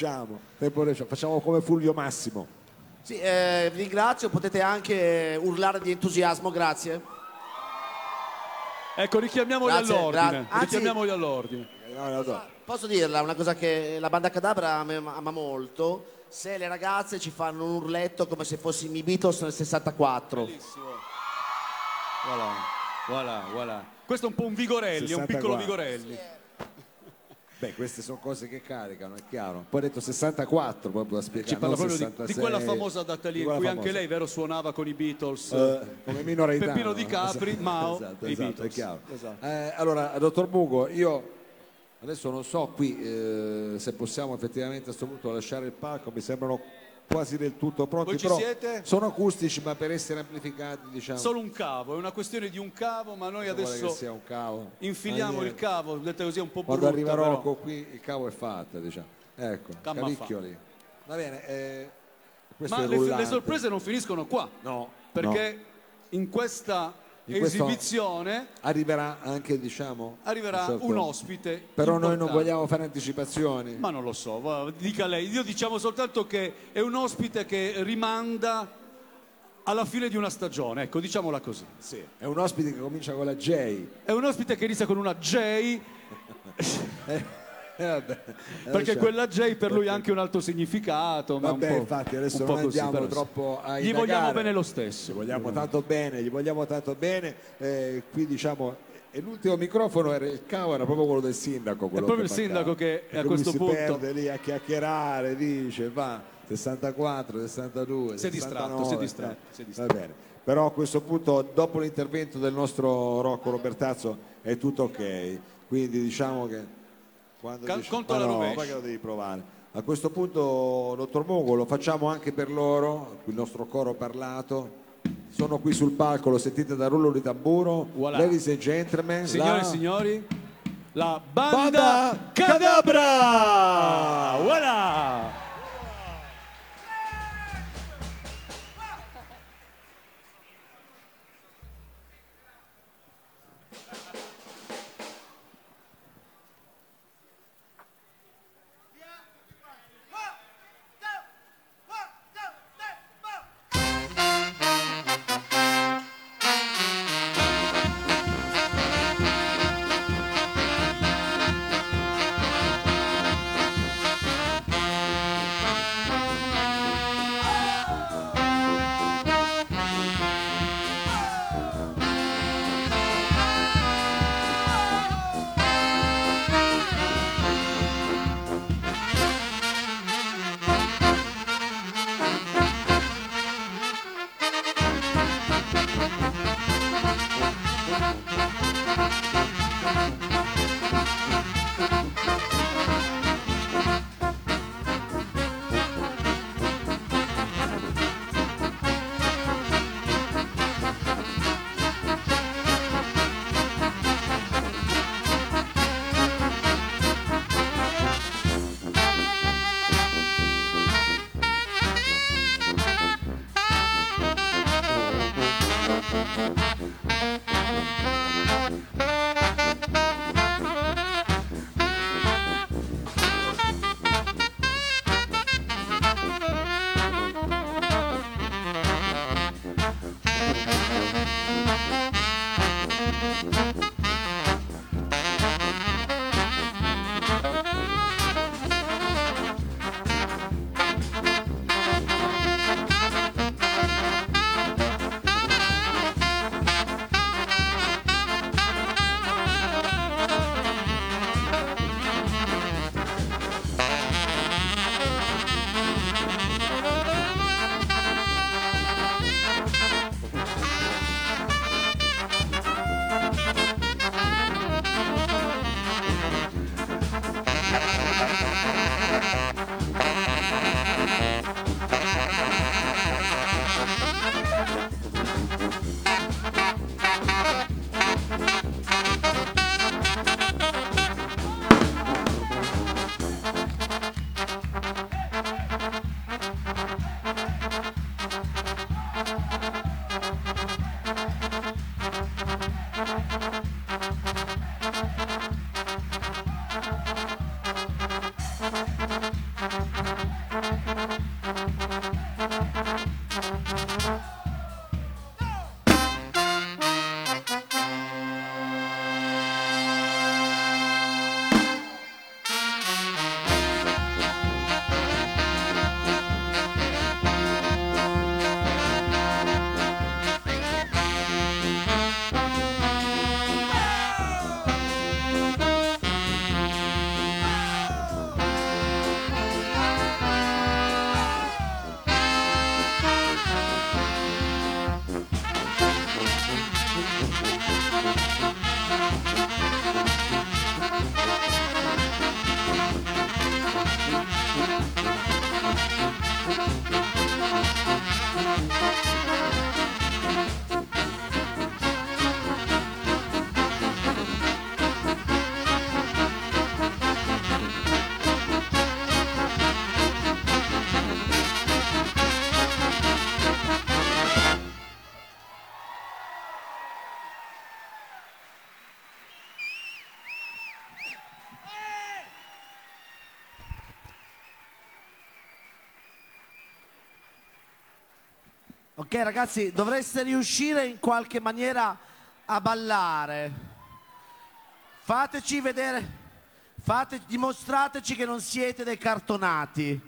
Facciamo, tempo reccio, facciamo come Fulvio Massimo. Sì, eh, vi ringrazio, potete anche urlare di entusiasmo, grazie. Ecco, richiamiamoli Grazie, all'ordine. gra- anzi- richiamiamoli all'ordine. No, no, no. Posso dirla, una cosa che la banda Cadabra ama, ama molto, se le ragazze ci fanno un urletto come se fossimo i Beatles nel 64. Bellissimo. Voilà, voilà, voilà. Questo è un po' un Vigorelli, è un 64. piccolo Vigorelli. Beh, queste sono cose che caricano, è chiaro. Poi ha detto 64 proprio da spiegare. Ci parla proprio di, di 66, quella famosa data lì di in cui anche famosa. lei, vero, suonava con i Beatles. Eh, come minoritano. Peppino Di Capri, Esatto, Mao esatto, i esatto, è Beatles. chiaro. Esatto. Eh, allora, dottor Bugo, io adesso non so qui eh, se possiamo effettivamente a questo punto lasciare il palco, mi sembrano quasi del tutto pronti, Voi ci però siete? sono acustici ma per essere amplificati diciamo Solo un cavo, è una questione di un cavo, ma noi non vuole adesso che sia un cavo. infiliamo Ma il cavo, detta così è un po' Quando brutta, arriva però. Rocco qui il cavo è fatto, diciamo. Ecco, Camma cavicchioli. Va bene, eh, questo Ma è le, rullante. le sorprese non finiscono qua, No, perché in questa Esibizione arriverà anche diciamo arriverà certo. un ospite. Però noi non importante. vogliamo fare anticipazioni. Ma non lo so, va, dica lei. Io diciamo soltanto che è un ospite che rimanda alla fine di una stagione, ecco, diciamola così. Sì, è un ospite che comincia con la J. È un ospite che inizia con una J, vabbè, eh, perché lascia- quella J per lui ha anche un alto significato. Ma Vabbè, un po', infatti adesso non andiamo troppo a Gli vogliamo bene lo Gli stesso. vogliamo tanto bene, gli vogliamo tanto bene. Eh, qui diciamo, e l'ultimo microfono era il cavo, era proprio quello del sindaco. quello proprio che il sindaco che a questo si punto- perde lì a chiacchierare, dice va 64, 62, Si è distratto, 69, si è distratto, eh, è Va distratto. bene. Però a questo punto, dopo l'intervento del nostro Rocco Robertazzo, è tutto ok. Quindi diciamo che quando Cal- dice- conto alla no, rovescia. ma che lo devi provare. A questo punto, dottor Mongo, lo facciamo anche per loro, il nostro coro parlato. Sono qui sul palco, lo sentite da rullo di tamburo. Voilà. Ladies and gentlemen, Signore la e signori, la banda, Banda Cadabra! Ok ragazzi, dovreste riuscire in qualche maniera a ballare. Fateci vedere, fate, dimostrateci che non siete dei cartonati.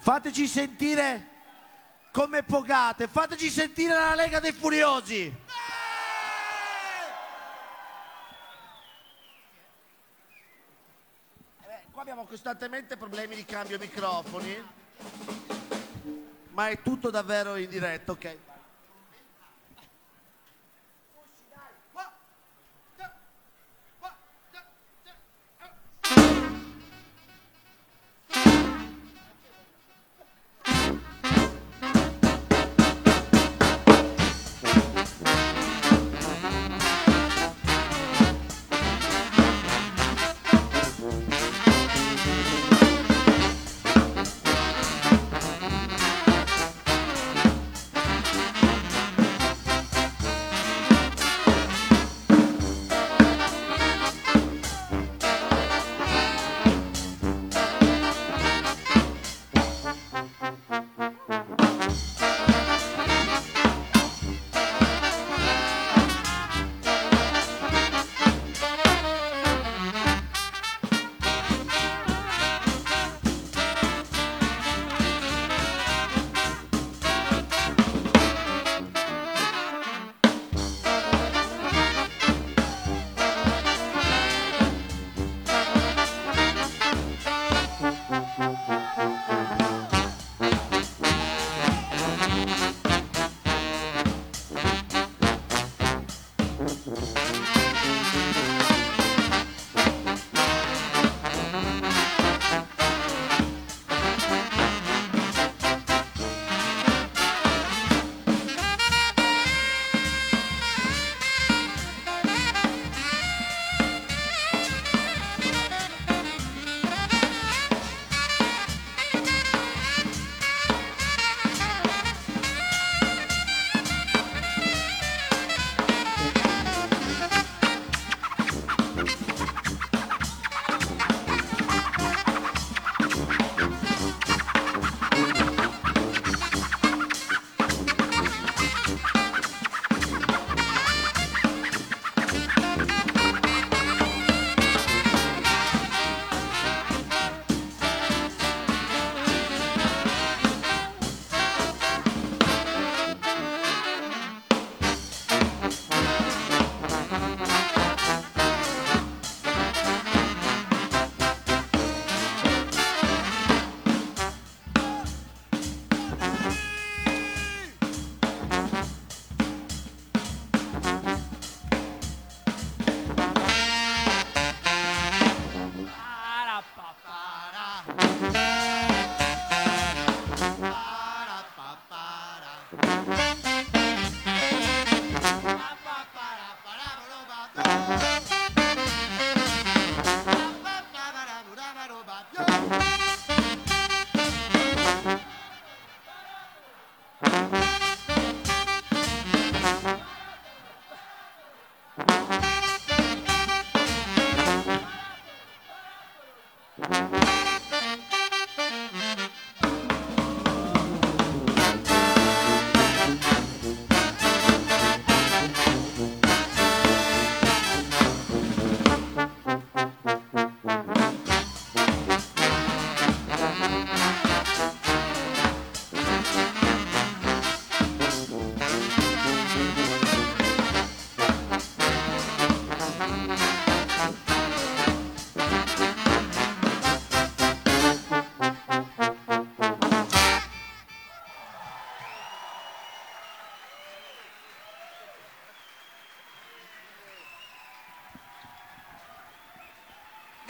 Fateci sentire come pogate, fateci sentire la Lega dei Furiosi. Eh, qua abbiamo costantemente problemi di cambio microfoni, ma è tutto davvero in diretta, ok?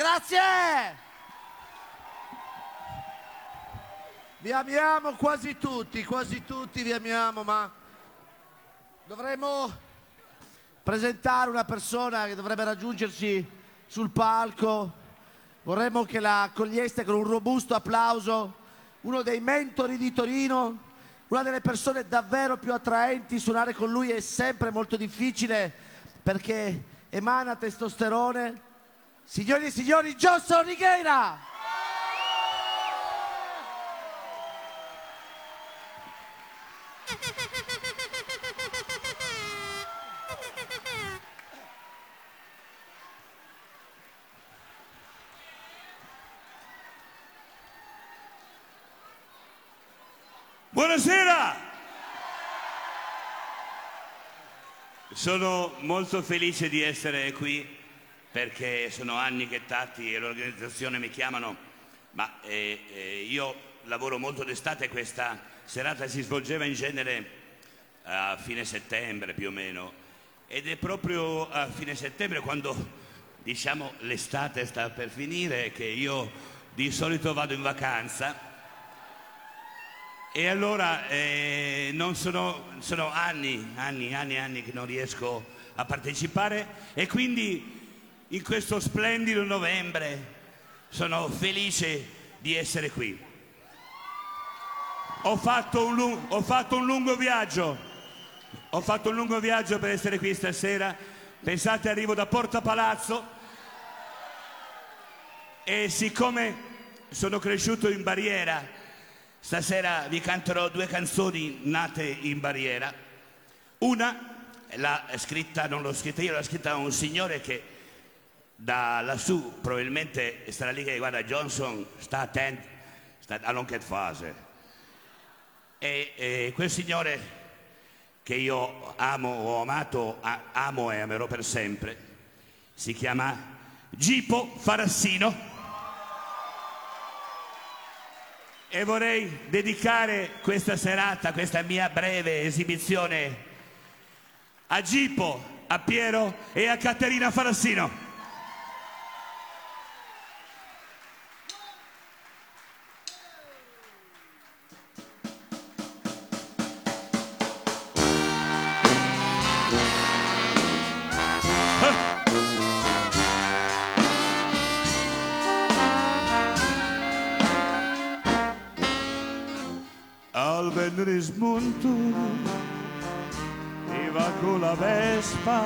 Grazie! Vi amiamo quasi tutti, quasi tutti vi amiamo, ma dovremmo presentare una persona che dovrebbe raggiungerci sul palco. Vorremmo che la accoglieste con un robusto applauso, uno dei mentori di Torino, una delle persone davvero più attraenti. Suonare con lui è sempre molto difficile perché emana testosterone. Signori e signori, Johnson Righeira! Buonasera! Sono molto felice di essere qui perché sono anni che Tatti e l'organizzazione mi chiamano, ma eh, eh, io lavoro molto d'estate, questa serata si svolgeva in genere a fine settembre più o meno. Ed è proprio a fine settembre quando diciamo l'estate sta per finire che io di solito vado in vacanza. E allora eh, non sono, sono anni, anni, anni, anni che non riesco a partecipare e quindi in questo splendido novembre sono felice di essere qui. Ho fatto un, lu- ho fatto un lungo viaggio, ho fatto un lungo viaggio per essere qui stasera. Pensate, arrivo da Porta Palazzo e siccome sono cresciuto in barriera, Stasera vi canterò due canzoni nate in barriera. Una l'ha scritta, non l'ho scritta io, l'ha scritta un signore che da lassù probabilmente sarà lì che guarda Johnson, sta attento, sta a non che fase. E, e quel signore che io amo, ho amato, amo e amerò per sempre, si chiama Gipo Farassino. e vorrei dedicare questa serata, questa mia breve esibizione a Gipo, a Piero e a Caterina Farassino. Spunto e va con la Vespa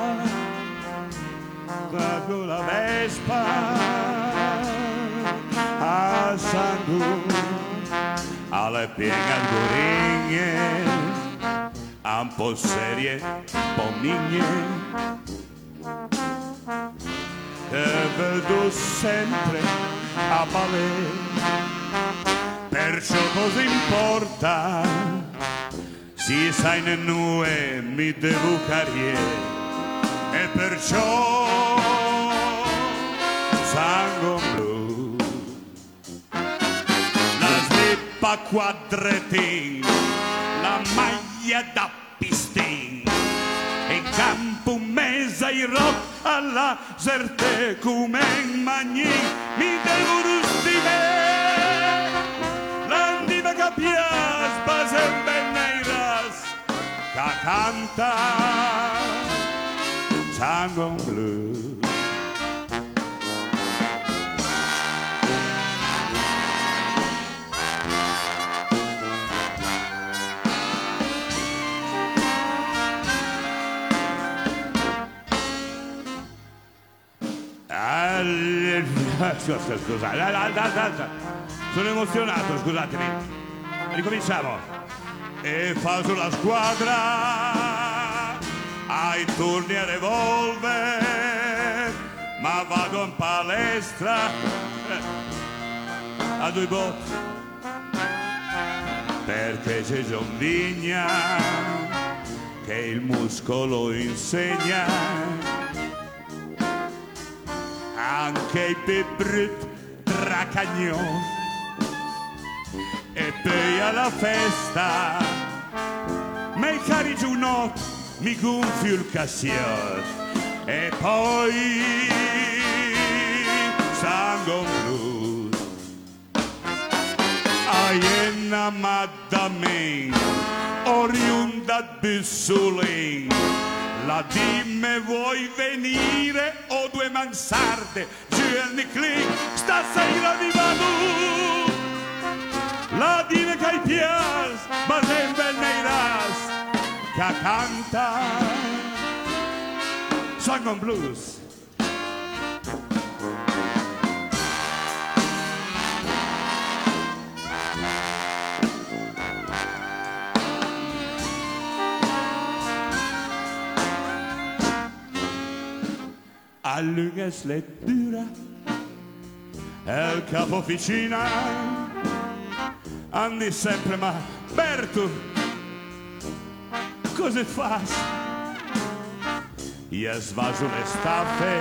va con la Vespa a Sandu alle pieghe gorigne un po' serie un po' migne che vedo sempre a balere perciò cosa importa si sa in nue mi devo carriere. E perciò sangue blu. La slippa quadretin la maglia da pistin. E campo un mese ai rock alla zerte come magni mi devo rustime canta tango blue Scusa, scusa, sono emozionato, scusatemi. Ricominciamo. E fa sulla squadra. Ai turni a revolver, ma vado in palestra. Eh, a due botti. Perché c'è John Vigna che il muscolo insegna. Anche i Pibrit Tracagnon e poi alla festa me cari giunot mi gonfio il cassiot e poi sangue blu. Aiena maddamin oriunda Bussolin la dimme vuoi venire o due mansarde? Giù al click stasera di vado Ladine Caitias, Bazem Belneiras, que canta Sangon Blues. Allunges lätt dura, el capo Anni sempre ma Bertu cosa fai? Io svaso le staffe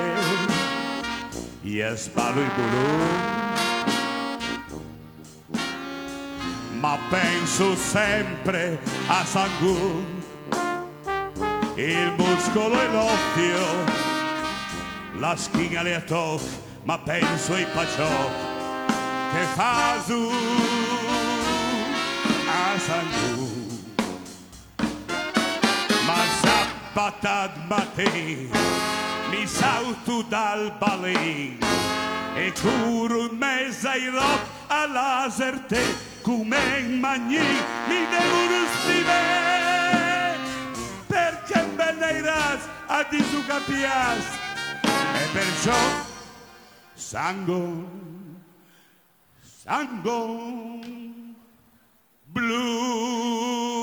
io sballo i buloni ma penso sempre a Sangu, il muscolo e l'occhio, la schiena le tocca, ma penso ai paciò che fa su a Sangu. Ma sabato mattina mi salto dal balin e curo un mese a laserte come in magni mi devono scrivere perché me ne iras a disucapias e perciò sangue sangue blu